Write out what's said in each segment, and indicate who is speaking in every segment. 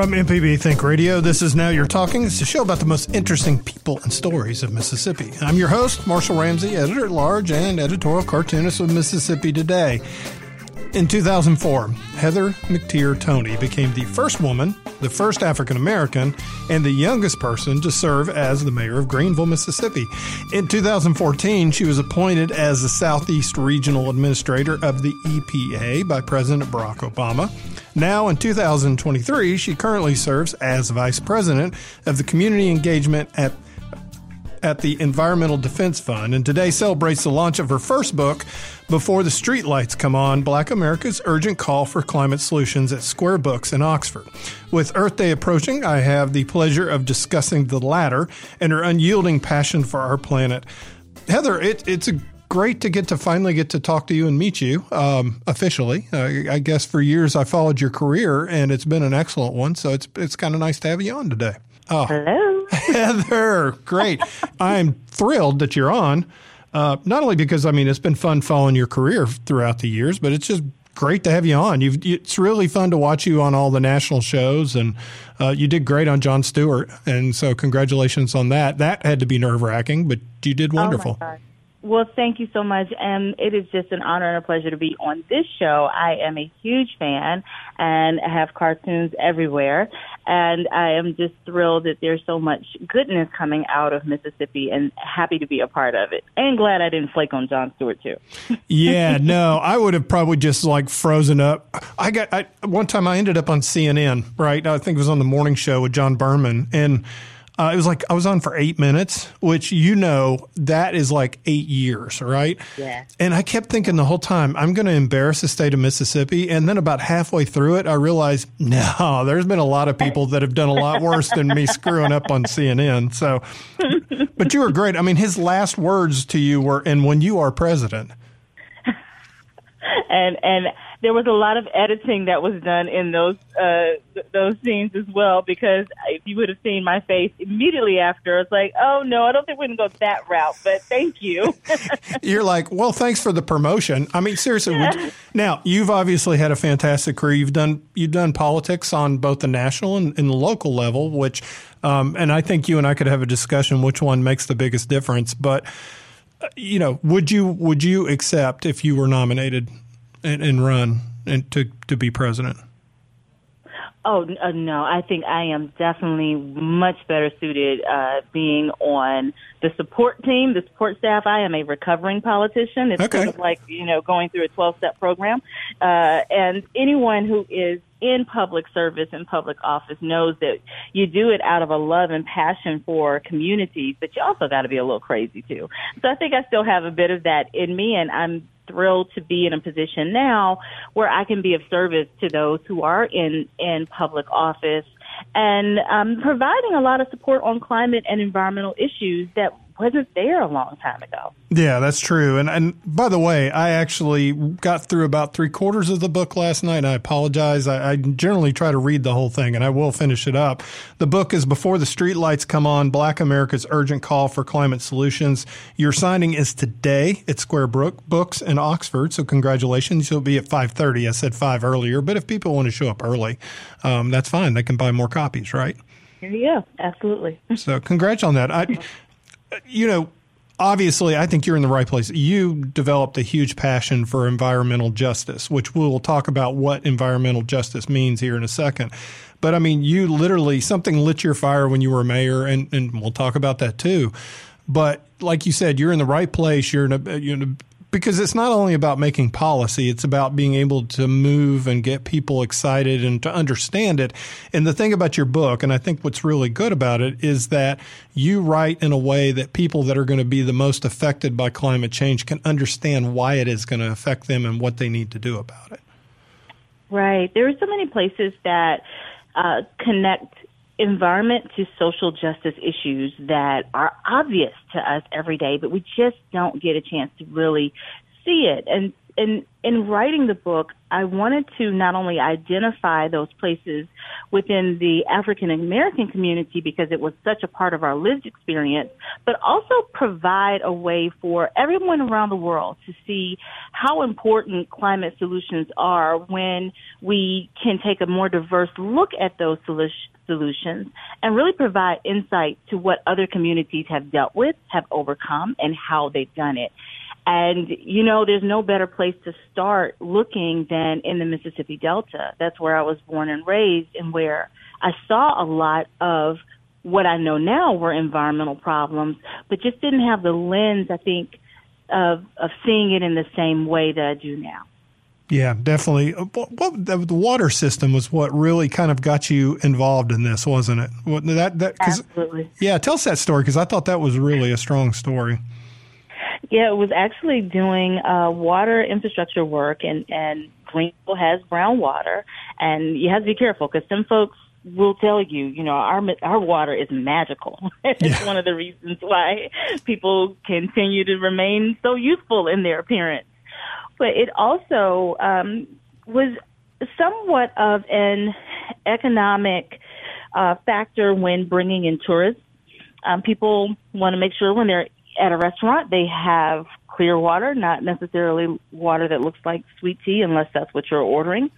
Speaker 1: From MPB Think Radio, this is Now You're Talking. It's a show about the most interesting people and stories of Mississippi. I'm your host, Marshall Ramsey, editor at large and editorial cartoonist of Mississippi Today. In 2004, Heather McTeer Toney became the first woman, the first African American, and the youngest person to serve as the mayor of Greenville, Mississippi. In 2014, she was appointed as the Southeast Regional Administrator of the EPA by President Barack Obama. Now, in 2023, she currently serves as Vice President of the Community Engagement at at the Environmental Defense Fund, and today celebrates the launch of her first book, Before the Streetlights Come On Black America's Urgent Call for Climate Solutions at Square Books in Oxford. With Earth Day approaching, I have the pleasure of discussing the latter and her unyielding passion for our planet. Heather, it, it's a great to get to finally get to talk to you and meet you um, officially. Uh, I guess for years I followed your career, and it's been an excellent one. So it's it's kind of nice to have you on today.
Speaker 2: Oh. Hello.
Speaker 1: Heather, great. I'm thrilled that you're on. Uh, not only because, I mean, it's been fun following your career throughout the years, but it's just great to have you on. You've, it's really fun to watch you on all the national shows, and uh, you did great on Jon Stewart. And so, congratulations on that. That had to be nerve wracking, but you did wonderful.
Speaker 2: Oh well, thank you so much. And it is just an honor and a pleasure to be on this show. I am a huge fan and have cartoons everywhere. And I am just thrilled that there's so much goodness coming out of Mississippi and happy to be a part of it. And glad I didn't flake on Jon Stewart too.
Speaker 1: yeah, no, I would have probably just like frozen up. I got I, one time I ended up on CNN, right? I think it was on the morning show with John Berman and uh, it was like I was on for eight minutes, which you know that is like eight years, right?
Speaker 2: Yeah.
Speaker 1: And I kept thinking the whole time I'm going to embarrass the state of Mississippi, and then about halfway through it, I realized no, there's been a lot of people that have done a lot worse than me screwing up on CNN. So, but you were great. I mean, his last words to you were, "And when you are president."
Speaker 2: and and there was a lot of editing that was done in those uh, those scenes as well. Because if you would have seen my face immediately after, it's like, oh no, I don't think we're gonna go that route. But thank you.
Speaker 1: You're like, well, thanks for the promotion. I mean, seriously. You, now you've obviously had a fantastic career. You've done you've done politics on both the national and, and the local level, which, um, and I think you and I could have a discussion which one makes the biggest difference, but uh, you know, would you would you accept if you were nominated and, and run and to to be president?
Speaker 2: Oh uh, no, I think I am definitely much better suited uh, being on the support team, the support staff. I am a recovering politician. It's
Speaker 1: okay.
Speaker 2: sort of like you know going through a twelve step program, uh, and anyone who is in public service and public office knows that you do it out of a love and passion for communities, but you also got to be a little crazy too. So I think I still have a bit of that in me, and I'm thrilled to be in a position now where I can be of service to those who are in in public office and um, providing a lot of support on climate and environmental issues that wasn't there a long time ago.
Speaker 1: Yeah, that's true. And and by the way, I actually got through about three quarters of the book last night. I apologize. I, I, generally try to read the whole thing, and I will finish it up. The book is Before the Streetlights Come On: Black America's Urgent Call for Climate Solutions. Your signing is today at Square Brook Books in Oxford. So congratulations. You'll be at five thirty. I said five earlier, but if people want to show up early, um, that's fine. They can buy more copies, right?
Speaker 2: Yeah, absolutely.
Speaker 1: So congrats on that. I, you know, obviously, I think you're in the right place. You developed a huge passion for environmental justice, which we'll talk about what environmental justice means here in a second. But I mean, you literally something lit your fire when you were mayor, and, and we'll talk about that too. But like you said, you're in the right place. You're in a, you're in a because it's not only about making policy, it's about being able to move and get people excited and to understand it. And the thing about your book, and I think what's really good about it, is that you write in a way that people that are going to be the most affected by climate change can understand why it is going to affect them and what they need to do about it.
Speaker 2: Right. There are so many places that uh, connect environment to social justice issues that are obvious to us every day, but we just don't get a chance to really see it. And in in writing the book, I wanted to not only identify those places within the African American community because it was such a part of our lived experience, but also provide a way for everyone around the world to see how important climate solutions are when we can take a more diverse look at those solutions and really provide insight to what other communities have dealt with, have overcome, and how they've done it. And, you know, there's no better place to start looking than in the Mississippi Delta. That's where I was born and raised and where I saw a lot of what I know now were environmental problems, but just didn't have the lens, I think, of, of seeing it in the same way that I do now.
Speaker 1: Yeah, definitely. Uh, what, what, the water system was what really kind of got you involved in this, wasn't it? What, that, that,
Speaker 2: Absolutely.
Speaker 1: Yeah, tell us that story because I thought that was really a strong story.
Speaker 2: Yeah, it was actually doing uh, water infrastructure work, and and Greenville has brown water, and you have to be careful because some folks will tell you, you know, our our water is magical. it's yeah. one of the reasons why people continue to remain so youthful in their appearance. But it also um, was somewhat of an economic uh, factor when bringing in tourists. Um, people want to make sure when they're at a restaurant, they have clear water, not necessarily water that looks like sweet tea, unless that's what you're ordering.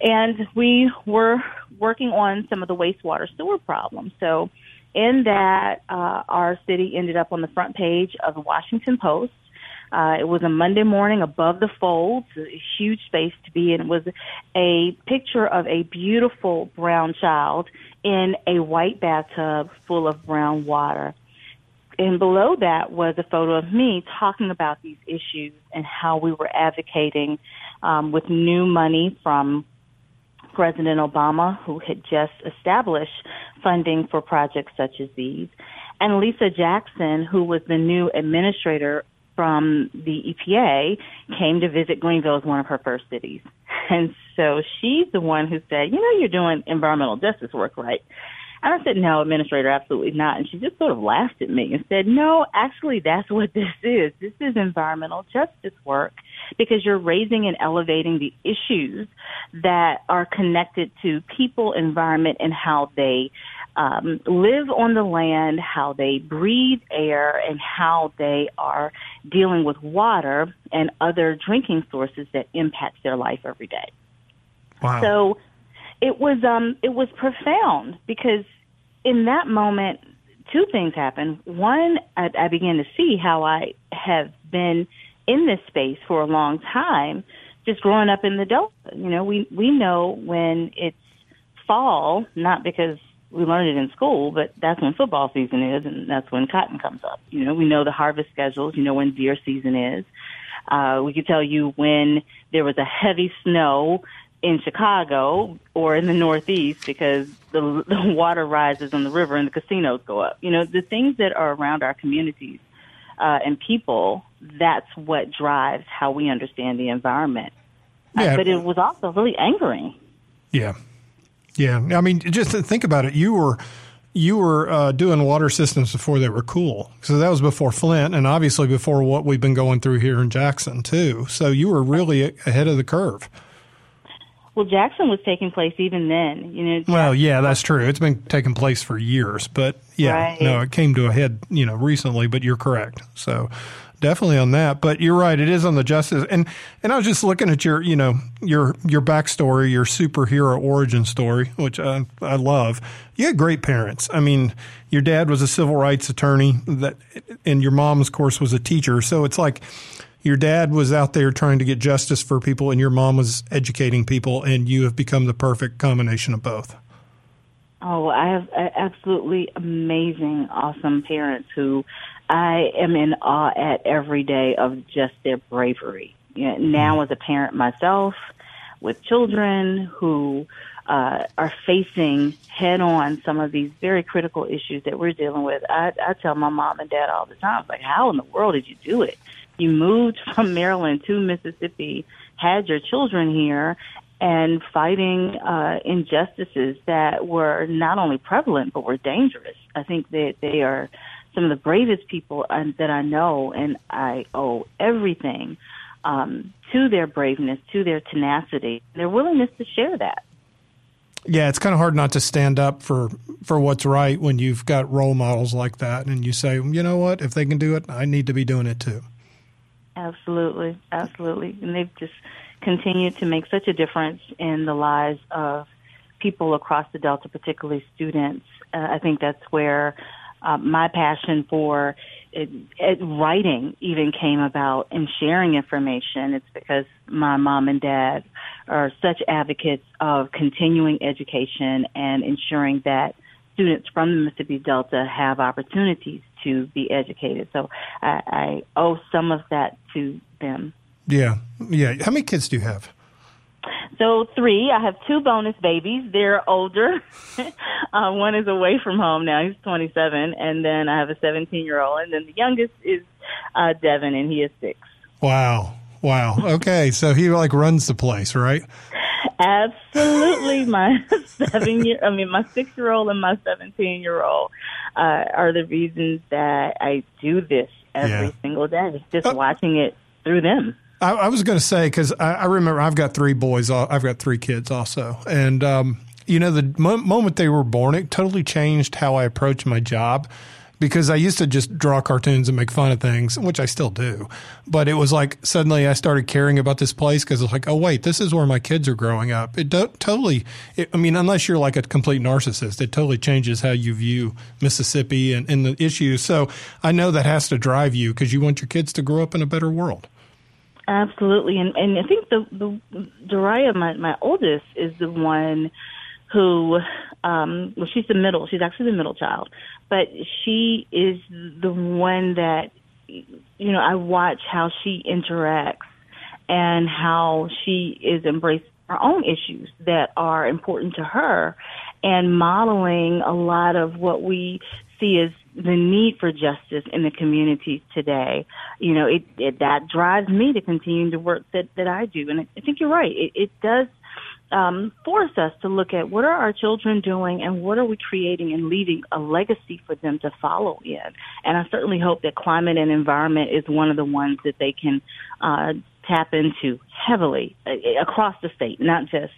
Speaker 2: And we were working on some of the wastewater sewer problems. So, in that, uh, our city ended up on the front page of the Washington Post. Uh, it was a Monday morning above the folds, a huge space to be in. It was a picture of a beautiful brown child in a white bathtub full of brown water and below that was a photo of me talking about these issues and how we were advocating um, with new money from President Obama, who had just established funding for projects such as these, and Lisa Jackson, who was the new administrator from the EPA, came to visit Greenville as one of her first cities. And so she's the one who said, you know, you're doing environmental justice work, right? And I said, no, administrator, absolutely not. And she just sort of laughed at me and said, no, actually, that's what this is. This is environmental justice work because you're raising and elevating the issues that are connected to people, environment, and how they um, live on the land, how they breathe air, and how they are dealing with water and other drinking sources that impact their life every day.
Speaker 1: Wow.
Speaker 2: So it was um it was profound because in that moment two things happened. One, I, I began to see how I have been in this space for a long time, just growing up in the Delta. You know, we we know when it's fall, not because we learned it in school, but that's when football season is, and that's when cotton comes up. You know, we know the harvest schedules. You know when deer season is. Uh, we could tell you when there was a heavy snow in Chicago or in the Northeast because the, the water rises on the river and the casinos go up. You know, the things that are around our communities uh, and people, that's what drives how we understand the environment. Uh, yeah. Uh, but it was also really angering.
Speaker 1: Yeah. Yeah. I mean, just think about it. You were you were uh, doing water systems before they were cool. So that was before Flint, and obviously before what we've been going through here in Jackson too. So you were really ahead of the curve.
Speaker 2: Well, Jackson was taking place even then. You know.
Speaker 1: Well, yeah, that's true. It's been taking place for years, but yeah, right. no, it came to a head, you know, recently. But you're correct. So definitely on that. But you're right. It is on the justice. And and I was just looking at your, you know, your your backstory, your superhero origin story, which I, I love. You had great parents. I mean, your dad was a civil rights attorney, that, and your mom, of course, was a teacher. So it's like your dad was out there trying to get justice for people and your mom was educating people and you have become the perfect combination of both.
Speaker 2: Oh, I have absolutely amazing, awesome parents who I am in awe at every day of just their bravery. You know, now, mm-hmm. as a parent myself, with children who uh, are facing head on some of these very critical issues that we're dealing with, I, I tell my mom and dad all the time, like, how in the world did you do it? You moved from Maryland to Mississippi, had your children here, and fighting uh, injustices that were not only prevalent but were dangerous. I think that they are some of the bravest people that I know, and I owe everything um, to their braveness, to their tenacity, their willingness to share that.
Speaker 1: Yeah, it's kind of hard not to stand up for for what's right when you've got role models like that, and you say, you know what, if they can do it, I need to be doing it too.
Speaker 2: Absolutely, absolutely, and they've just continued to make such a difference in the lives of people across the Delta, particularly students. Uh, I think that's where uh, my passion for it, it, writing even came about and sharing information. It's because my mom and dad are such advocates of continuing education and ensuring that students from the Mississippi Delta have opportunities to be educated. So I, I owe some of that to them.
Speaker 1: Yeah, yeah. How many kids do you have?
Speaker 2: So three. I have two bonus babies. They're older. uh, one is away from home now. He's 27, and then I have a 17 year old, and then the youngest is uh, Devin, and he is six.
Speaker 1: Wow. Wow. Okay, so he like runs the place, right?
Speaker 2: Absolutely. My seven year, I mean, my six year old and my 17 year old uh, are the reasons that I do this every yeah. single day. Just uh, watching it through them.
Speaker 1: I, I was going to say because I, I, remember I've got three boys. I've got three kids also, and um, you know the mo- moment they were born, it totally changed how I approach my job. Because I used to just draw cartoons and make fun of things, which I still do. But it was like suddenly I started caring about this place because it's like, oh wait, this is where my kids are growing up. It totally. It, I mean, unless you're like a complete narcissist, it totally changes how you view Mississippi and, and the issues. So I know that has to drive you because you want your kids to grow up in a better world.
Speaker 2: Absolutely, and and I think the the Dariah, my my oldest, is the one who, um, well, she's the middle. She's actually the middle child, but she is the one that, you know, I watch how she interacts and how she is embracing her own issues that are important to her and modeling a lot of what we see as the need for justice in the communities today. You know, it, it that drives me to continue the work that that I do, and I think you're right. It, it does um, force us to look at what are our children doing and what are we creating and leaving a legacy for them to follow in. And I certainly hope that climate and environment is one of the ones that they can uh, tap into heavily uh, across the state, not just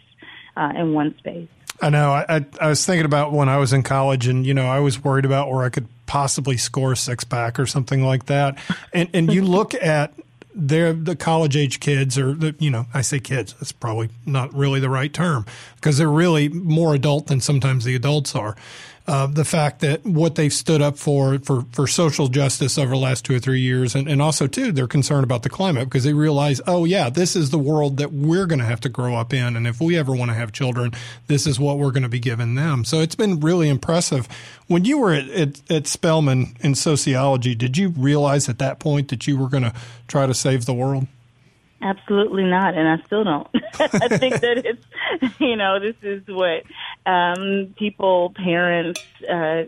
Speaker 2: uh, in one space.
Speaker 1: I know. I, I, I was thinking about when I was in college, and you know, I was worried about where I could possibly score a six pack or something like that. And and you look at they're the college age kids or the you know I say kids that's probably not really the right term because they're really more adult than sometimes the adults are uh, the fact that what they've stood up for, for for social justice over the last two or three years, and, and also too, they're concerned about the climate because they realize, oh yeah, this is the world that we're going to have to grow up in, and if we ever want to have children, this is what we're going to be giving them. So it's been really impressive. When you were at, at, at Spelman in sociology, did you realize at that point that you were going to try to save the world?
Speaker 2: Absolutely not, and I still don't. I think that it's, you know, this is what um, people, parents, uh,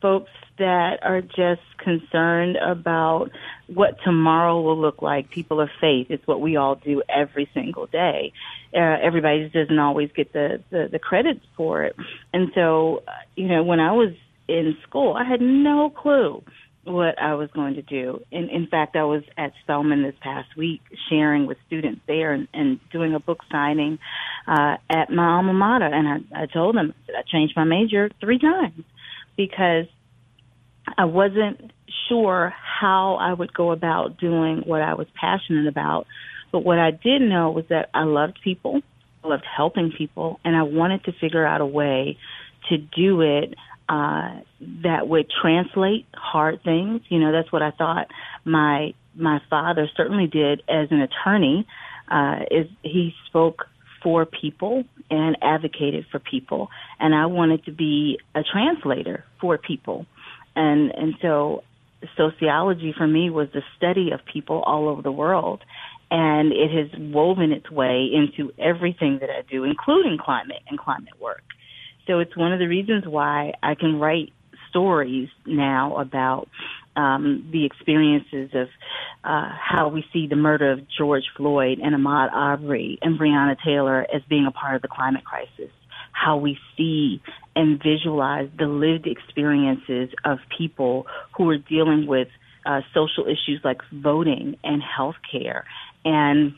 Speaker 2: folks that are just concerned about what tomorrow will look like. People of faith. It's what we all do every single day. Uh, everybody doesn't always get the, the the credit for it, and so, uh, you know, when I was in school, I had no clue what I was going to do. In, in fact, I was at Spelman this past week sharing with students there and, and doing a book signing uh, at my alma mater. And I, I told them I changed my major three times because I wasn't sure how I would go about doing what I was passionate about. But what I did know was that I loved people, I loved helping people, and I wanted to figure out a way to do it uh, that would translate hard things. You know, that's what I thought my my father certainly did as an attorney. Uh, is he spoke for people and advocated for people, and I wanted to be a translator for people, and and so sociology for me was the study of people all over the world. And it has woven its way into everything that I do, including climate and climate work. So it's one of the reasons why I can write stories now about um, the experiences of uh, how we see the murder of George Floyd and Ahmaud Arbery and Breonna Taylor as being a part of the climate crisis. How we see and visualize the lived experiences of people who are dealing with uh, social issues like voting and health care and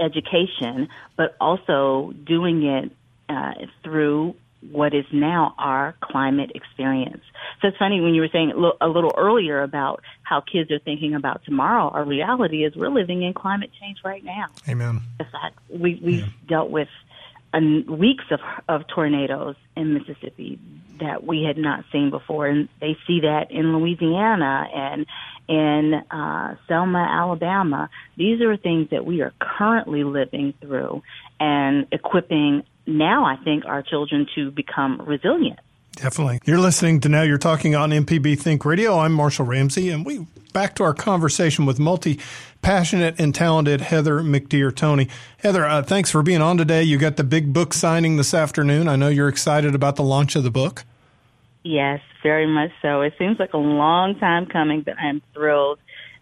Speaker 2: education, but also doing it uh, through what is now our climate experience. So it's funny when you were saying a little earlier about how kids are thinking about tomorrow. Our reality is we're living in climate change right now.
Speaker 1: Amen.
Speaker 2: In fact, we, we've yeah. dealt with weeks of, of tornadoes in Mississippi that we had not seen before, and they see that in Louisiana and in uh, Selma, Alabama. These are things that we are currently living through and equipping now, I think, our children to become resilient.
Speaker 1: Definitely. You're listening to Now You're Talking on MPB Think Radio. I'm Marshall Ramsey, and we back to our conversation with multi passionate and talented Heather McTeer Toney. Heather, uh, thanks for being on today. You got the big book signing this afternoon. I know you're excited about the launch of the book.
Speaker 2: Yes, very much so. It seems like a long time coming, but I'm thrilled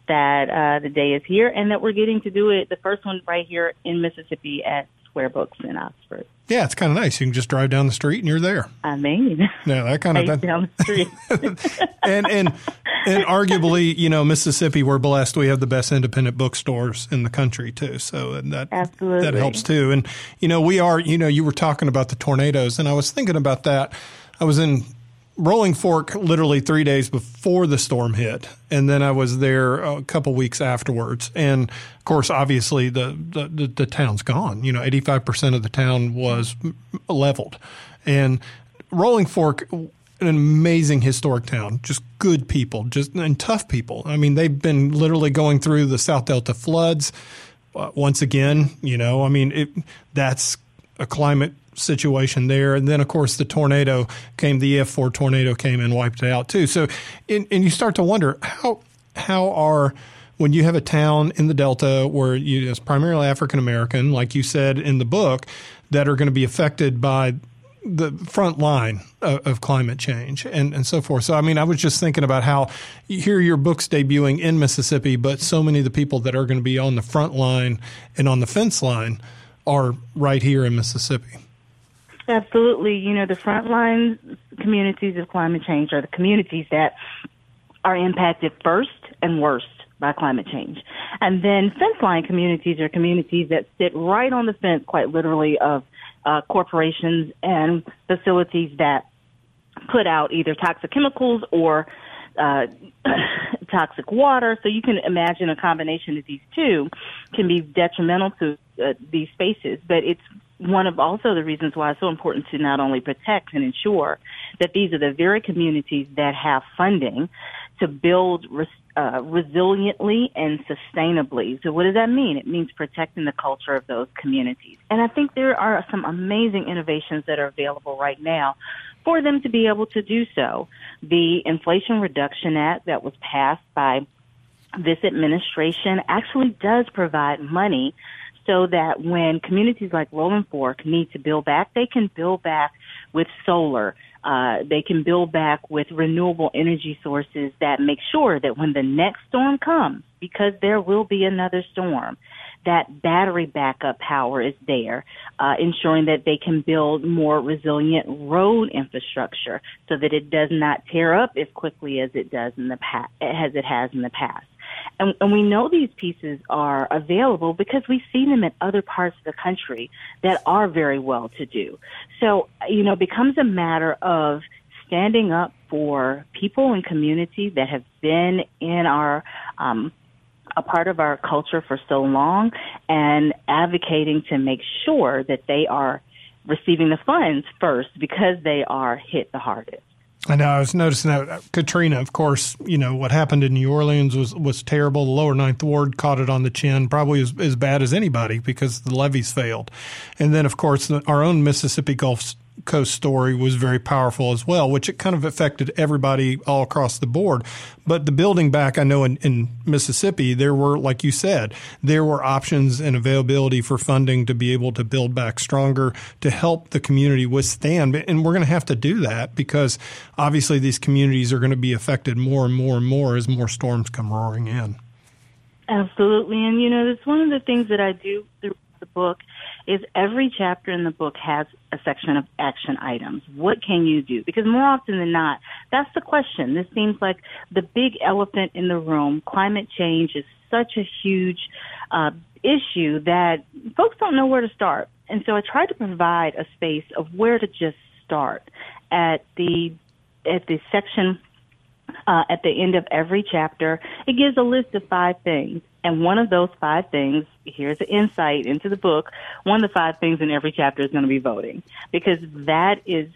Speaker 2: that uh, the day is here and that we're getting to do it, the first one right here in Mississippi at Square Books in Oxford.
Speaker 1: Yeah, it's kind of nice. You can just drive down the street and you're there.
Speaker 2: I mean,
Speaker 1: yeah, that kind of
Speaker 2: that, down the street.
Speaker 1: and and and arguably, you know, Mississippi, we're blessed. We have the best independent bookstores in the country too. So that
Speaker 2: Absolutely.
Speaker 1: that helps too. And you know, we are. You know, you were talking about the tornadoes, and I was thinking about that. I was in Rolling Fork literally three days before the storm hit, and then I was there a couple weeks afterwards. And of course, obviously, the the, the, town's gone. You know, eighty five percent of the town was leveled, and Rolling Fork an amazing historic town, just good people, just and tough people. I mean, they've been literally going through the South Delta floods uh, once again. You know, I mean, it, that's a climate situation there. And then, of course, the tornado came, the EF4 tornado came and wiped it out too. So, and, and you start to wonder how, how are, when you have a town in the Delta where you, it's primarily African American, like you said in the book, that are going to be affected by the front line of, of, climate change and, and so forth. So, I mean, I was just thinking about how here your book's debuting in Mississippi, but so many of the people that are going to be on the front line and on the fence line are right here in Mississippi.
Speaker 2: Absolutely. You know, the frontline communities of climate change are the communities that are impacted first and worst by climate change. And then fence line communities are communities that sit right on the fence, quite literally, of uh, corporations and facilities that put out either toxic chemicals or uh, toxic water. So you can imagine a combination of these two can be detrimental to uh, these spaces. But it's one of also the reasons why it's so important to not only protect and ensure that these are the very communities that have funding to build uh, resiliently and sustainably. So what does that mean? It means protecting the culture of those communities. And I think there are some amazing innovations that are available right now for them to be able to do so. The Inflation Reduction Act that was passed by this administration actually does provide money so that when communities like Rolling Fork need to build back, they can build back with solar. Uh, they can build back with renewable energy sources that make sure that when the next storm comes, because there will be another storm, that battery backup power is there, uh, ensuring that they can build more resilient road infrastructure so that it does not tear up as quickly as it does in the past, as it has in the past. And, and we know these pieces are available because we see them in other parts of the country that are very well to do. So, you know, it becomes a matter of standing up for people and communities that have been in our um, a part of our culture for so long and advocating to make sure that they are receiving the funds first because they are hit the hardest.
Speaker 1: I know. I was noticing that uh, Katrina, of course, you know what happened in New Orleans was was terrible. The lower ninth ward caught it on the chin, probably as, as bad as anybody because the levees failed. And then, of course, our own Mississippi Gulf Coast story was very powerful as well, which it kind of affected everybody all across the board. But the building back, I know in, in Mississippi, there were, like you said, there were options and availability for funding to be able to build back stronger to help the community withstand. And we're going to have to do that because obviously these communities are going to be affected more and more and more as more storms come roaring in.
Speaker 2: Absolutely. And, you know, that's one of the things that I do through the book is every chapter in the book has a section of action items. What can you do? Because more often than not, that's the question. This seems like the big elephant in the room. Climate change is such a huge uh, issue that folks don't know where to start. And so I try to provide a space of where to just start at the at the section uh, at the end of every chapter, it gives a list of five things. And one of those five things, here's an insight into the book. One of the five things in every chapter is going to be voting because that is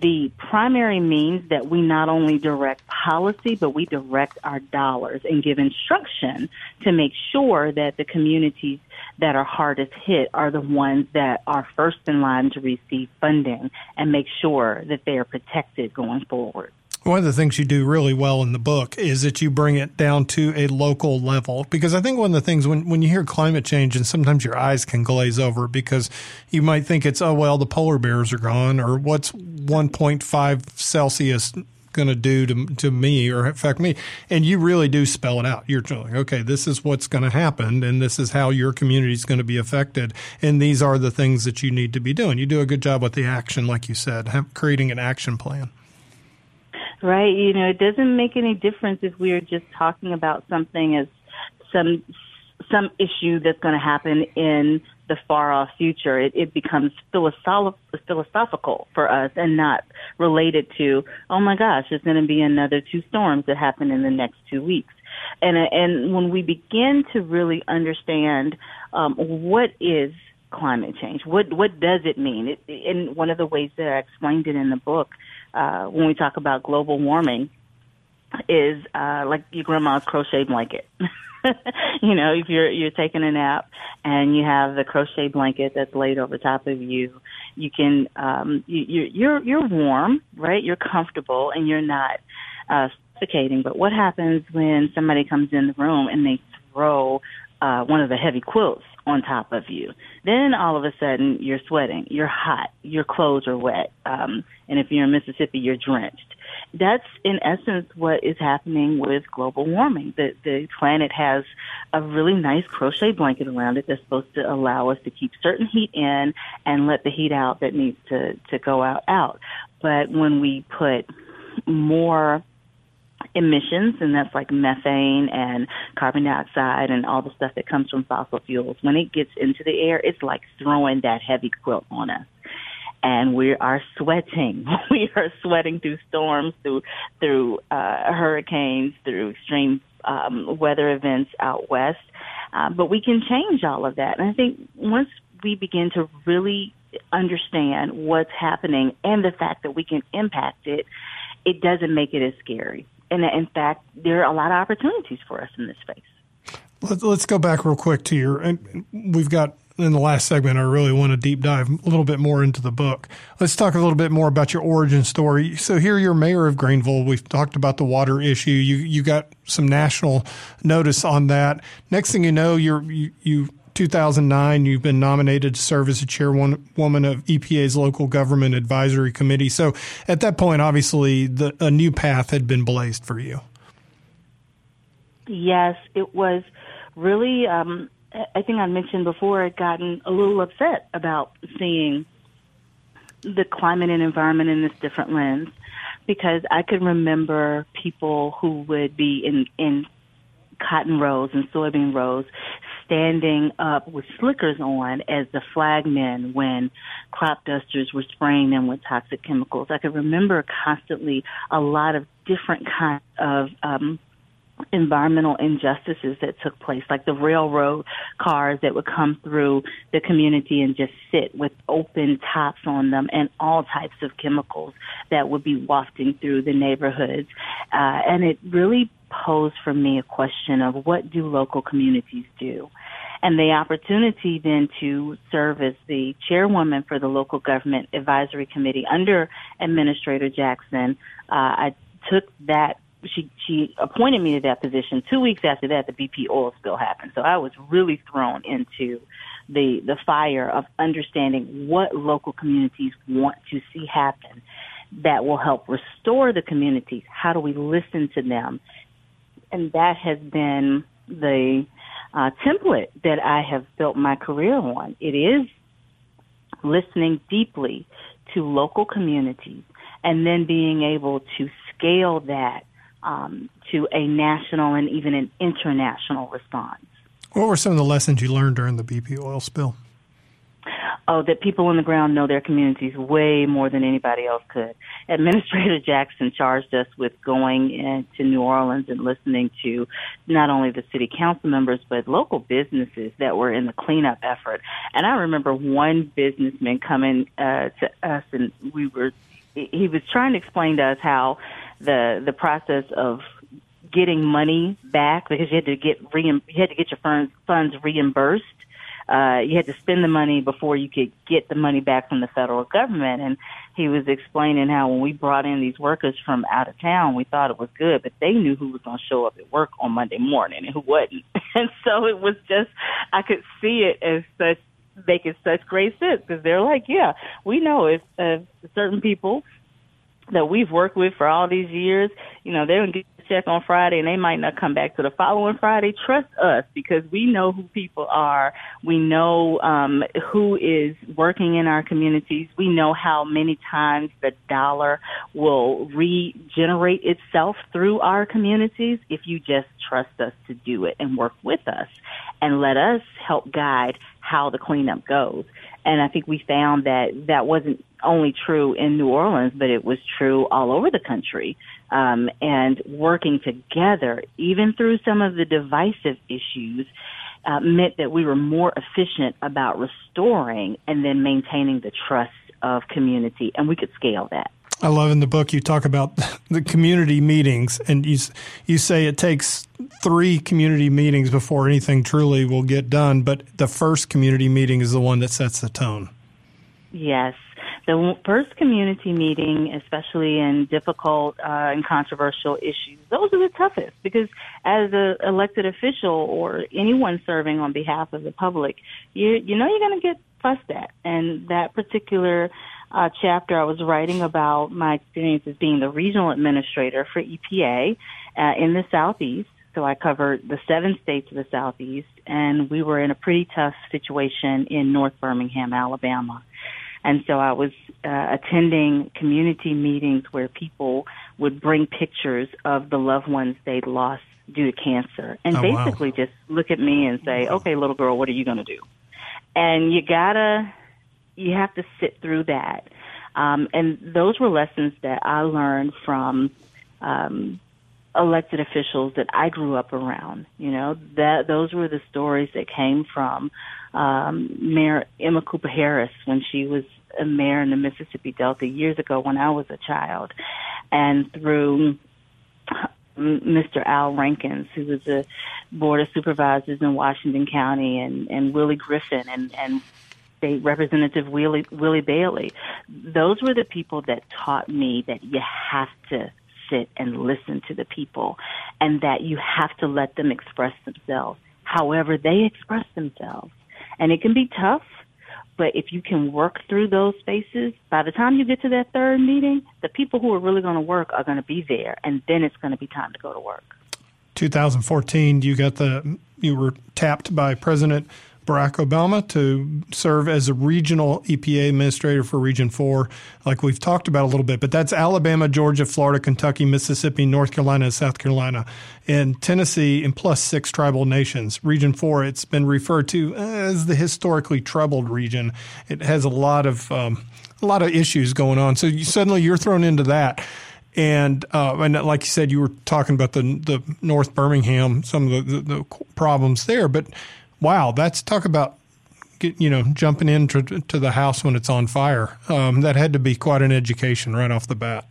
Speaker 2: the primary means that we not only direct policy, but we direct our dollars and give instruction to make sure that the communities that are hardest hit are the ones that are first in line to receive funding and make sure that they are protected going forward.
Speaker 1: One of the things you do really well in the book is that you bring it down to a local level. Because I think one of the things when, when you hear climate change and sometimes your eyes can glaze over because you might think it's, oh, well, the polar bears are gone or what's 1.5 Celsius going to do to, me or affect me. And you really do spell it out. You're like, okay, this is what's going to happen and this is how your community is going to be affected. And these are the things that you need to be doing. You do a good job with the action, like you said, creating an action plan.
Speaker 2: Right. You know, it doesn't make any difference if we are just talking about something as some some issue that's going to happen in the far off future. It, it becomes philosoph- philosophical for us and not related to, oh my gosh, there's going to be another two storms that happen in the next two weeks. And and when we begin to really understand um, what is climate change, what what does it mean? It, one of the ways that I explained it in the book uh, when we talk about global warming is uh, like your grandma's crochet blanket. you know, if you're you're taking a nap and you have the crochet blanket that's laid over top of you, you can um, you, you're you're warm, right? You're comfortable and you're not uh, suffocating. But what happens when somebody comes in the room and they throw uh, one of the heavy quilts on top of you. Then all of a sudden you're sweating, you're hot, your clothes are wet, um, and if you're in Mississippi, you're drenched. That's in essence what is happening with global warming. The the planet has a really nice crochet blanket around it that's supposed to allow us to keep certain heat in and let the heat out that needs to to go out out. But when we put more emissions, and that's like methane and carbon dioxide and all the stuff that comes from fossil fuels. When it gets into the air, it's like throwing that heavy quilt on us. And we are sweating. We are sweating through storms, through through uh, hurricanes, through extreme um, weather events out west. Uh, but we can change all of that. And I think once we begin to really understand what's happening and the fact that we can impact it, it doesn't make it as scary and in fact, there are a lot of opportunities for us in this space.
Speaker 1: Let's go back real quick to your. And we've got in the last segment. I really want to deep dive a little bit more into the book. Let's talk a little bit more about your origin story. So here, you're mayor of Greenville. We've talked about the water issue. You you got some national notice on that. Next thing you know, you're you, you 2009, you've been nominated to serve as a chairwoman of EPA's local government advisory committee. So at that point, obviously, the, a new path had been blazed for you.
Speaker 2: Yes, it was really. Um, I think I mentioned before, I'd gotten a little upset about seeing the climate and environment in this different lens because I could remember people who would be in in cotton rows and soybean rows standing up with slickers on as the flagmen when crop dusters were spraying them with toxic chemicals. I could remember constantly a lot of different kinds of um, environmental injustices that took place, like the railroad cars that would come through the community and just sit with open tops on them and all types of chemicals that would be wafting through the neighborhoods. Uh, and it really posed for me a question of what do local communities do? and the opportunity then to serve as the chairwoman for the local government advisory committee under Administrator Jackson. Uh, I took that. She she appointed me to that position. Two weeks after that, the BP oil spill happened. So I was really thrown into the the fire of understanding what local communities want to see happen that will help restore the communities. How do we listen to them? And that has been the uh, template that I have built my career on. It is listening deeply to local communities and then being able to scale that um, to a national and even an international response.
Speaker 1: What were some of the lessons you learned during the BP oil spill?
Speaker 2: Oh, that people on the ground know their communities way more than anybody else could. Administrator Jackson charged us with going into New Orleans and listening to not only the city council members, but local businesses that were in the cleanup effort. And I remember one businessman coming uh, to us and we were, he was trying to explain to us how the, the process of getting money back because you had to get re- you had to get your funds funds reimbursed uh, you had to spend the money before you could get the money back from the federal government. And he was explaining how when we brought in these workers from out of town, we thought it was good, but they knew who was going to show up at work on Monday morning and who wasn't. And so it was just, I could see it as such making such great sense because they're like, yeah, we know if uh, certain people that we've worked with for all these years, you know, they don't get check on Friday and they might not come back to the following Friday. Trust us because we know who people are. We know um, who is working in our communities. We know how many times the dollar will regenerate itself through our communities if you just trust us to do it and work with us and let us help guide how the cleanup goes. And I think we found that that wasn't only true in New Orleans, but it was true all over the country. Um, and working together, even through some of the divisive issues, uh, meant that we were more efficient about restoring and then maintaining the trust of community, and we could scale that.
Speaker 1: I love in the book you talk about the community meetings, and you you say it takes three community meetings before anything truly will get done. But the first community meeting is the one that sets the tone.
Speaker 2: Yes, the first community meeting, especially in difficult uh, and controversial issues, those are the toughest because as an elected official or anyone serving on behalf of the public, you you know you're going to get fussed at, and that particular uh, chapter I was writing about my experience as being the regional administrator for EPA uh, in the southeast. So I covered the seven states of the southeast, and we were in a pretty tough situation in North Birmingham, Alabama. And so I was uh, attending community meetings where people would bring pictures of the loved ones they'd lost due to cancer and
Speaker 1: oh,
Speaker 2: basically
Speaker 1: wow.
Speaker 2: just look at me and say, okay, little girl, what are you going to do? And you gotta, you have to sit through that. Um, and those were lessons that I learned from um, elected officials that I grew up around. You know, that those were the stories that came from um, Mayor Emma Cooper Harris when she was a mayor in the Mississippi Delta years ago when I was a child, and through Mr. Al Rankins, who was a board of supervisors in Washington County, and and Willie Griffin, and and State Representative Willie Willie Bailey. Those were the people that taught me that you have to sit and listen to the people, and that you have to let them express themselves, however they express themselves, and it can be tough. But if you can work through those spaces, by the time you get to that third meeting, the people who are really going to work are going to be there, and then it's going to be time to go to work.
Speaker 1: 2014, you got the you were tapped by President Barack Obama to serve as a regional EPA administrator for Region 4, like we've talked about a little bit. But that's Alabama, Georgia, Florida, Kentucky, Mississippi, North Carolina, and South Carolina, and Tennessee, and plus six tribal nations. Region 4, it's been referred to as the historically troubled region. It has a lot of um, a lot of issues going on. So you, suddenly you're thrown into that. And uh, and like you said, you were talking about the the North Birmingham, some of the, the, the problems there. But wow, that's talk about get, you know jumping into to the house when it's on fire. Um, that had to be quite an education right off the bat.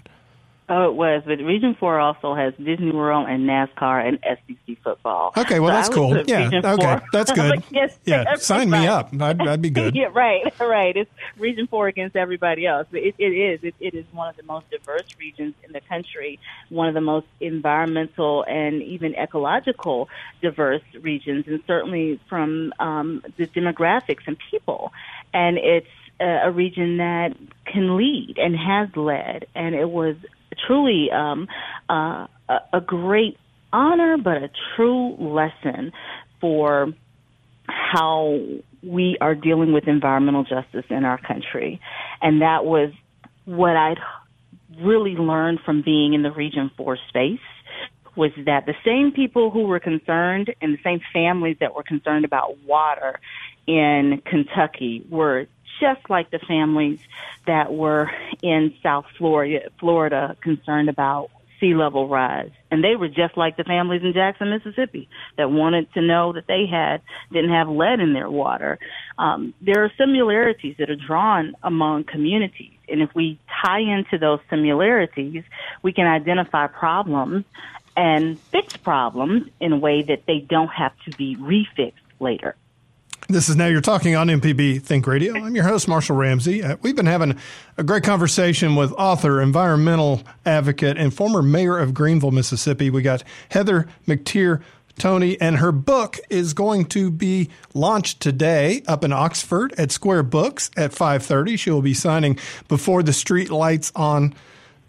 Speaker 2: Oh, it was. But Region 4 also has Disney World and NASCAR and SEC football.
Speaker 1: Okay, well,
Speaker 2: So
Speaker 1: that's cool. Yeah,
Speaker 2: Region
Speaker 1: okay,
Speaker 2: 4
Speaker 1: that's good.
Speaker 2: against
Speaker 1: Yeah, sign me up. I'd, I'd be good.
Speaker 2: yeah, right, right. It's Region Four against everybody else. But it, it is. It, it is one of the most diverse regions in the country. One of the most environmental and even ecological diverse regions, and certainly from um, the demographics and people. And it's a, a region that can lead and has led. And it was truly um, uh, a, a great honor, but a true lesson for how we are dealing with environmental justice in our country. And that was what I'd really learned from being in the Region 4 space was that the same people who were concerned and the same families that were concerned about water in Kentucky were just like the families that were in South Florida, Florida concerned about sea level rise. And they were just like the families in Jackson, Mississippi that wanted to know that they had, didn't have lead in their water. Um, there are similarities that are drawn among communities. And if we tie into those similarities, we can identify problems and fix problems in a way that they don't have to be refixed later.
Speaker 1: This is Now You're Talking on MPB Think Radio. I'm your host, Marshall Ramsey. Uh, we've been having a great conversation with author, environmental advocate, and former mayor of Greenville, Mississippi. We got Heather McTeer Toney, and her book is going to be launched today up in Oxford at Square Books at 5.30. She will be signing Before the Street Lights On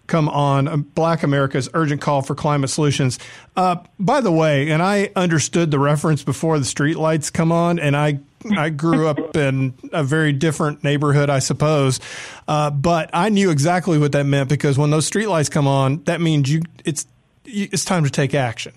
Speaker 1: come on uh, Black America's urgent call for climate solutions. Uh, by the way, and I understood the reference before the streetlights come on, and I I grew up in a very different neighborhood, I suppose, uh, but I knew exactly what that meant because when those streetlights come on, that means you it's it's time to take action.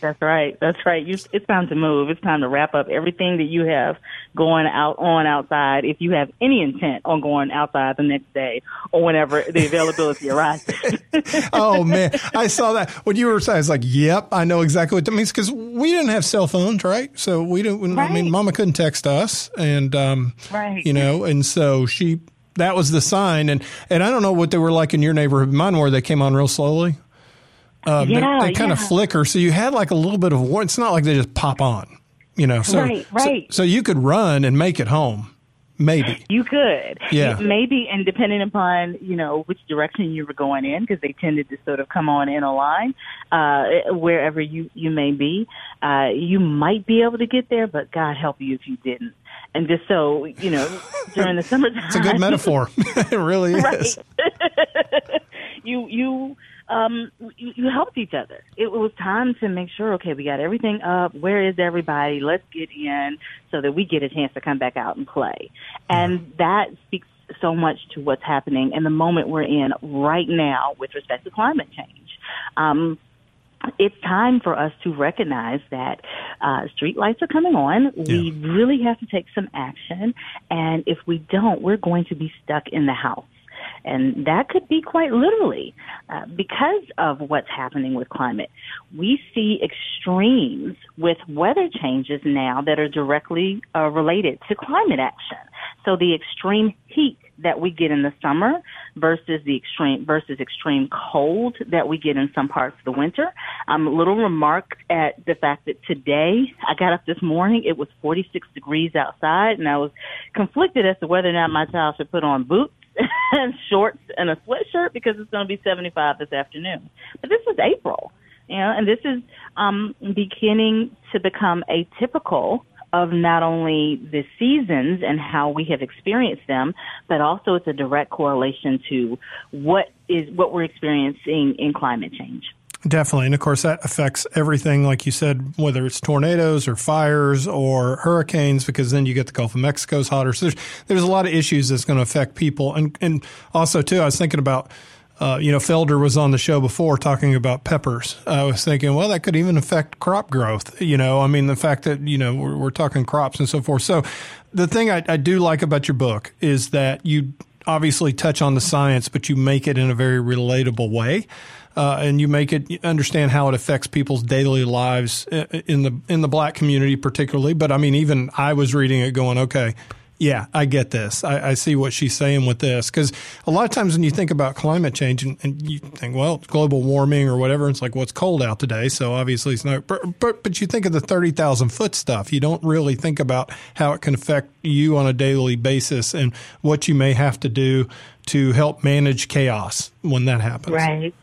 Speaker 2: That's right. That's right. You, it's time to move. It's time to wrap up everything that you have going out on outside. If you have any intent on going outside the next day or whenever the availability arises.
Speaker 1: oh man, I saw that when you were saying. I was like, "Yep, I know exactly what that means." Because we didn't have cell phones, right? So we didn't. I mean, Mama couldn't text us, and um,
Speaker 2: Right.
Speaker 1: you know, and so she. That was the sign, and and I don't know what they were like in your neighborhood. Mine were they came on real slowly. Um, they-
Speaker 2: Yeah,
Speaker 1: they, kind of flicker, so you had like a little bit of war. It's not like they just pop on, you know. So,
Speaker 2: Right,
Speaker 1: so-
Speaker 2: right.
Speaker 1: So, you could run and make it home, maybe.
Speaker 2: You could.
Speaker 1: Yeah.
Speaker 2: Maybe, and depending upon, you know, which direction you were going in, because they tended to sort of come on in a line, uh, wherever you, you may be, uh, you might be able to get there, but God help you if you didn't. And just so, you know, during the summertime.
Speaker 1: It's a good metaphor. it really is.
Speaker 2: right. you you um you, you helped each other. It was time to make sure. Okay, we got everything up. Where is everybody? Let's get in so that we get a chance to come back out and play. And that speaks so much to what's happening in the moment we're in right now with respect to climate change. Um, it's time for us to recognize that uh, street lights are coming on. We really have to take some action, and if we don't, we're going to be stuck in the house. And that could be quite literally uh, because of what's happening with climate. We see extremes with weather changes now that are directly uh, related to climate action. So the extreme heat that we get in the summer versus the extreme versus extreme cold that we get in some parts of the winter. I'm a little remarked at the fact that today I got up this morning, it was 46 degrees outside, and I was conflicted as to whether or not my child should put on boots and shorts and a sweatshirt because it's going to be 75 this afternoon. But this is April, you know, and this is um, beginning to become atypical of not only the seasons and how we have experienced them, but also it's a direct correlation to what is what we're experiencing in climate change.
Speaker 1: Definitely. And of course, that affects everything, like you said, whether it's tornadoes or fires or hurricanes, because then you get the Gulf of Mexico's hotter. So there's, there's a lot of issues that's going to affect people. And, and also, too, I was thinking about, uh, you know, Felder was on the show before talking about peppers. I was thinking, well, that could even affect crop growth. You know, I mean, the fact that, you know, we're, we're talking crops and so forth. So the thing I, I do like about your book is that you obviously touch on the science, but you make it in a very relatable way. Uh, and you make it understand how it affects people's daily lives in the in the black community particularly. But I mean, even I was reading it, going, okay, yeah, I get this. I, I see what she's saying with this because a lot of times when you think about climate change and, and, you think, well, global warming or whatever, it's like, well, it's cold out today, so obviously it's not. But but, but you think of the thirty thousand foot stuff. You don't really think about how it can affect you on a daily basis and what you may have to do to help manage chaos when that happens.
Speaker 2: Right.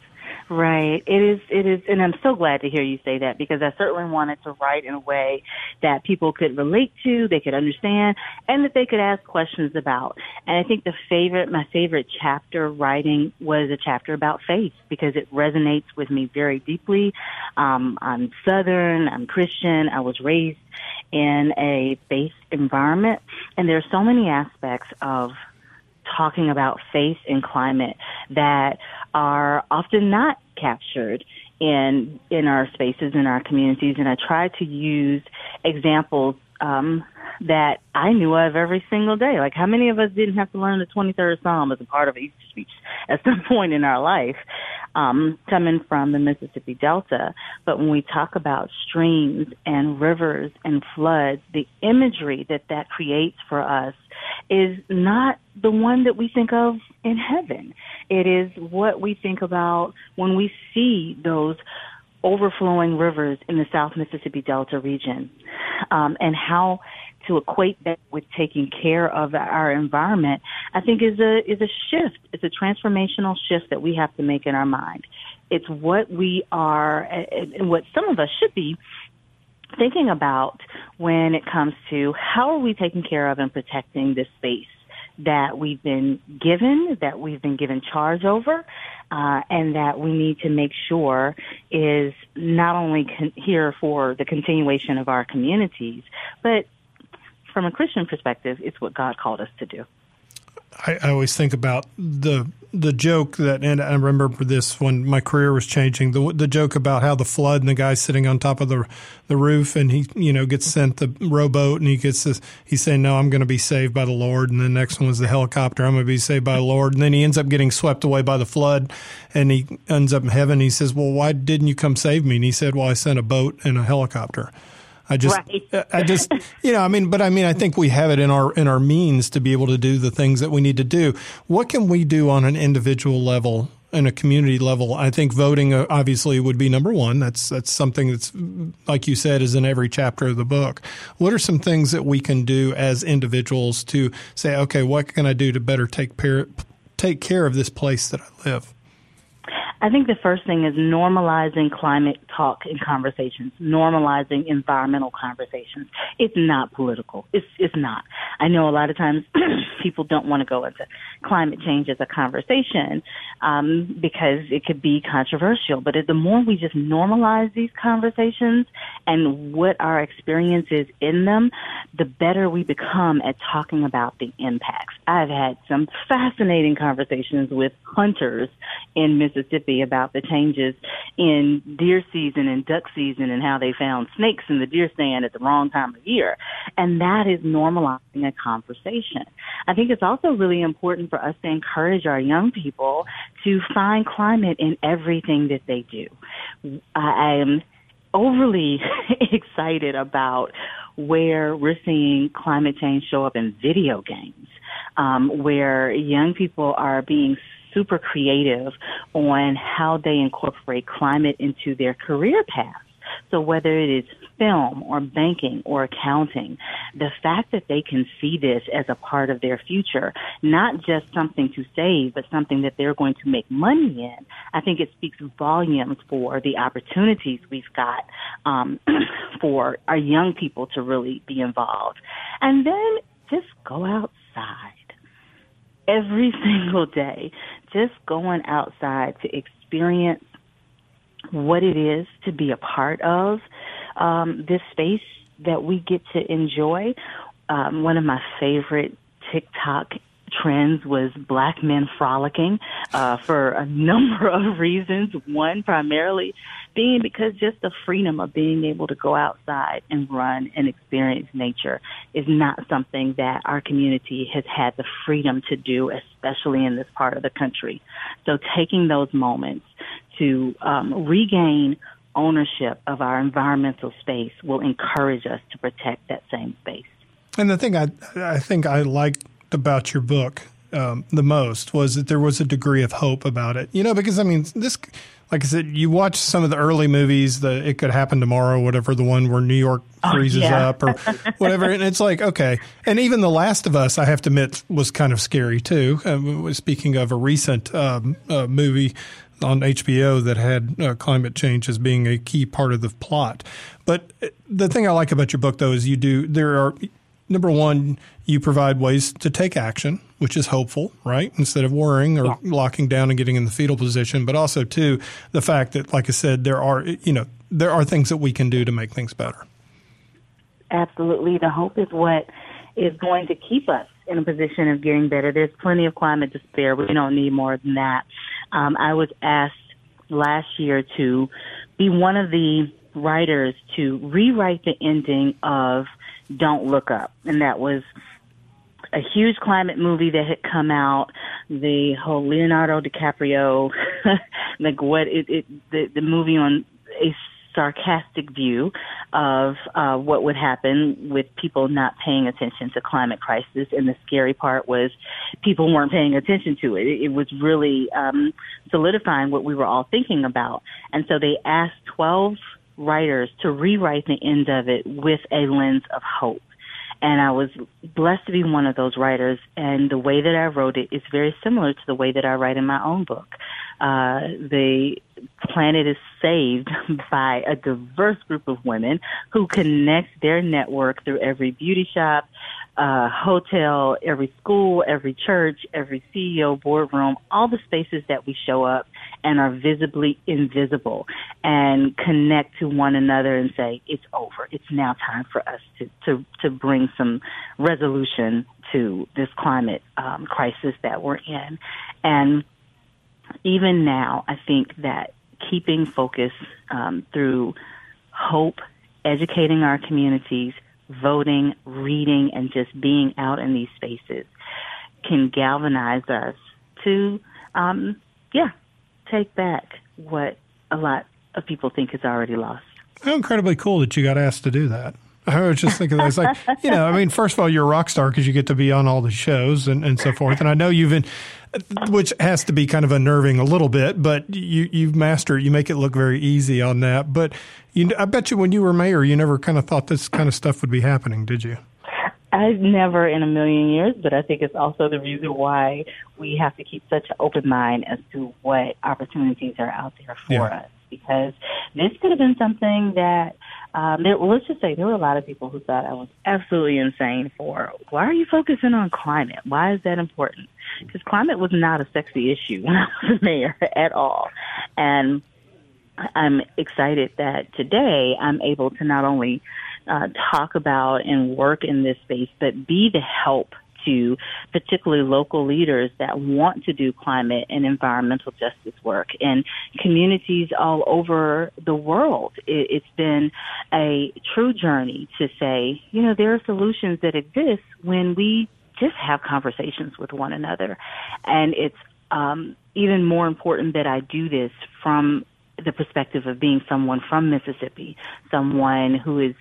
Speaker 2: Right. It is, it is, and I'm so glad to hear you say that because I certainly wanted to write in a way that people could relate to, they could understand, and that they could ask questions about. And I think the favorite, my favorite chapter writing was a chapter about faith because it resonates with me very deeply. Um, I'm Southern, I'm Christian, I was raised in a faith environment, and there are so many aspects of talking about faith and climate that are often not captured in in our spaces in our communities. And I try to use examples um, that I knew of every single day. Like how many of us didn't have to learn the 23rd Psalm as a part of Easter speech at some point in our life, um, coming from the Mississippi Delta. But when we talk about streams and rivers and floods, the imagery that that creates for us is not the one that we think of in heaven. It is what we think about when we see those overflowing rivers in the South Mississippi Delta region, um, and how to equate that with taking care of our environment, I think is a is a shift. It's a transformational shift that we have to make in our mind. It's what we are, and what some of us should be thinking about when it comes to how are we taking care of and protecting this space that we've been given, that we've been given charge over, uh, and that we need to make sure is not only con- here for the continuation of our communities, but from a Christian perspective, it's what God called us to do.
Speaker 1: I, I, always think about the the joke that, and I remember this when my career was changing. The the joke about how the flood and the guy sitting on top of the the roof, and he you know gets sent the rowboat, and he gets this. He's saying, "No, I'm going to be saved by the Lord." And the next one was the helicopter. I'm going to be saved by the Lord. And then he ends up getting swept away by the flood, and he ends up in heaven. He says, "Well, why didn't you come save me?" And he said, "Well, I sent a boat and a helicopter." I just, right. I just, you know, I mean, but I mean, I think we have it in our in our means to be able to do the things that we need to do. What can we do on an individual level and a community level? I think voting uh, obviously would be number one. That's that's something that's like you said is in every chapter of the book. What are some things that we can do as individuals to say, okay, what can I do to better take care take care of this place that I live?
Speaker 2: I think the first thing is normalizing climate talk and conversations, normalizing environmental conversations. It's not political. It's it's not. I know a lot of times people don't want to go into climate change as a conversation um, because it could be controversial. But the more we just normalize these conversations and what our experience is in them, the better we become at talking about the impacts. I've had some fascinating conversations with hunters in Mississippi Mississippi about the changes in deer season and duck season and how they found snakes in the deer stand at the wrong time of year. And that is normalizing a conversation. I think it's also really important for us to encourage our young people to find climate in everything that they do. I am overly excited about where we're seeing climate change show up in video games, um, where young people are being super creative on how they incorporate climate into their career paths. So whether it is film or banking or accounting, the fact that they can see this as a part of their future, not just something to save, but something that they're going to make money in, I think it speaks volumes for the opportunities we've got um, for our young people to really be involved. And then just go outside every single day, just going outside to experience what it is to be a part of um, this space that we get to enjoy. Um, one of my favorite TikTok trends was black men frolicking uh, for a number of reasons. One, primarily being because just the freedom of being able to go outside and run and experience nature is not something that our community has had the freedom to do, especially in this part of the country. So taking those moments to um, regain ownership of our environmental space will encourage us to protect that same space.
Speaker 1: And the thing I I think I liked about your book um, the most was that there was a degree of hope about it. You know, because I mean, this, like I said, you watch some of the early movies, the It Could Happen Tomorrow, whatever, the one where New York
Speaker 2: Oh,
Speaker 1: freezes
Speaker 2: yeah.
Speaker 1: up or whatever. And it's like, okay. And even The Last of Us, I have to admit, was kind of scary too. Um, speaking of a recent um, uh, movie on HBO that had uh, climate change as being a key part of the plot. But uh, the thing I like about your book, though, is you do, there are, number one, you provide ways to take action, which is hopeful, right? Instead of worrying or locking down and getting in the fetal position. But also, too, the fact that, like I said, there are, you know, there are things that we can do to make things better.
Speaker 2: Absolutely. The hope is what is going to keep us in a position of getting better. There's plenty of climate despair. We don't need more than that. Um, I was asked last year to be one of the writers to rewrite the ending of Don't Look Up. And that was a huge climate movie that had come out. The whole Leonardo DiCaprio, like what it, it the, the movie on a sarcastic view of uh, what would happen with people not paying attention to climate crisis. And the scary part was people weren't paying attention to it. It, was really um, solidifying what we were all thinking about. And so they asked 12 writers to rewrite the end of it with a lens of hope and I was blessed to be one of those writers. And the way that I wrote it is very similar to the way that I write in my own book. Uh, the planet is saved by a diverse group of women who connect their network through every beauty shop, uh, hotel, every school, every church, every CEO boardroom, all the spaces that we show up and are visibly invisible and connect to one another and say, it's over. It's now time for us to, to, to bring some resolution to this climate um, crisis that we're in. And even now, I think that keeping focus um, through hope, educating our communities, voting, reading, and just being out in these spaces can galvanize us to, um, yeah, take back what a lot of people think is already lost.
Speaker 1: How incredibly cool that you got asked to do that. I was just thinking that it's like, you know, I mean, first of all, you're a rock star because you get to be on all the shows and, and so forth. And I know you've been, which has to be kind of unnerving a little bit, but you, you've mastered, you make it look very easy on that. But you, I bet you when you were mayor, you never kind of thought this kind of stuff would be happening, did you?
Speaker 2: I never in a million years, but I think it's also the reason why we have to keep such an open mind as to what opportunities are out there for
Speaker 1: Yeah.
Speaker 2: us. Because this could have been something that, um, there, let's just say there were a lot of people who thought I was absolutely insane for, why are you focusing on climate? Why is that important? Because climate was not a sexy issue when I was mayor at all. And I'm excited that today I'm able to not only uh, talk about and work in this space, but be the help to particularly local leaders that want to do climate and environmental justice work in communities all over the world. It, it's been a true journey to say, you know, there are solutions that exist when we just have conversations with one another. And it's um, even more important that I do this from the perspective of being someone from Mississippi, someone who is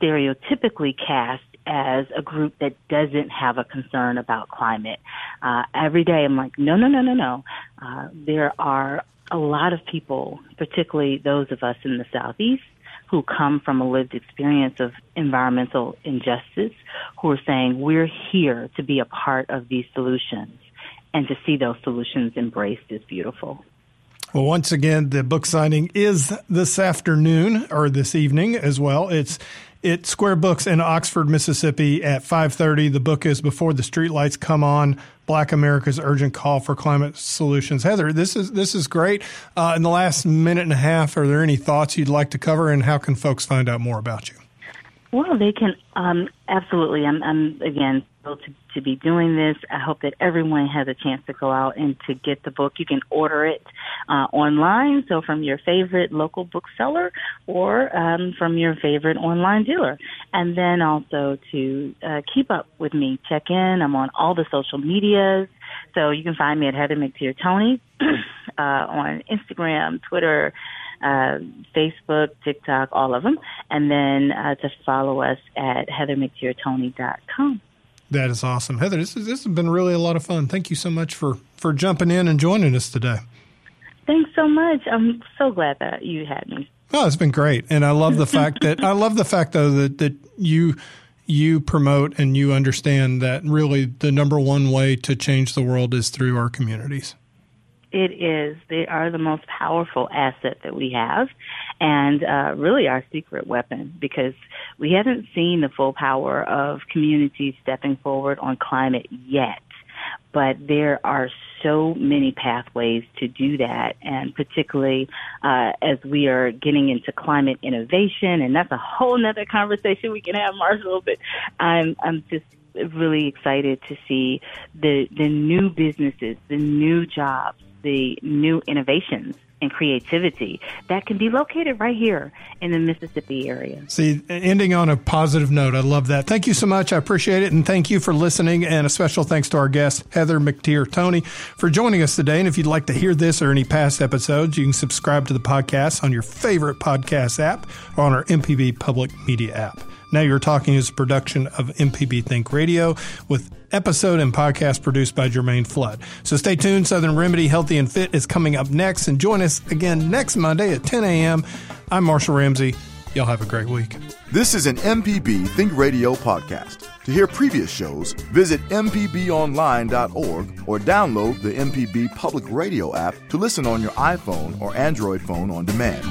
Speaker 2: stereotypically cast as a group that doesn't have a concern about climate. Uh, every day I'm like, no, no, no, no, no. Uh, there are a lot of people, particularly those of us in the Southeast, who come from a lived experience of environmental injustice, who are saying we're here to be a part of these solutions and to see those solutions embraced is beautiful.
Speaker 1: Well, once again, the book signing is this afternoon or this evening as well. It's at Square Books in Oxford, Mississippi at 5:30. The book is Before the Streetlights Come On: Black America's Urgent Call for Climate Solutions. Heather, this is this is great. Uh, in the last minute and a half, are there any thoughts you'd like to cover, and how can folks find out more about you?
Speaker 2: Well, they can um, absolutely. I'm, I'm again thrilled to, to be doing this. I hope that everyone has a chance to go out and to get the book. You can order it uh, online, so from your favorite local bookseller or um, from your favorite online dealer. And then also to uh, keep up with me, check in. I'm on all the social medias, so you can find me at Heather McTeer Toney uh, on Instagram, Twitter uh, Facebook, TikTok, all of them, and then uh, to follow us at heathermcteertoney.com.
Speaker 1: That is awesome, Heather. This, is, this has been really a lot of fun. Thank you so much for for jumping in and joining us today.
Speaker 2: Thanks so much. I'm so glad that you had me.
Speaker 1: Oh, it's been great, and I love the fact that I love the fact though that that you you promote and you understand that really the number one way to change the world is through our communities.
Speaker 2: It is. They are the most powerful asset that we have, and uh, really our secret weapon because we haven't seen the full power of communities stepping forward on climate yet but there are so many pathways to do that, and particularly uh, as we are getting into climate innovation, and that's a whole nother conversation we can have, Marshall. But I'm I'm just really excited to see the the new businesses, the new jobs, the new innovations and creativity that can be located right here in the Mississippi area.
Speaker 1: See, ending on a positive note, I love that. Thank you so much. I appreciate it. And thank you for listening. And a special thanks to our guest, Heather McTeer Toney, for joining us today. And if you'd like to hear this or any past episodes, you can subscribe to the podcast on your favorite podcast app or on our MPB public media app. Now You're Talking is a production of MPB Think Radio with episode and podcast produced by Jermaine Flood. So stay tuned. Southern Remedy Healthy and Fit is coming up next. And join us again next Monday at 10 a.m. I'm Marshall Ramsey. Y'all have a great week.
Speaker 3: This is an MPB Think Radio podcast. To hear previous shows, visit MPBOnline.org or download the MPB Public Radio app to listen on your iPhone or Android phone on demand.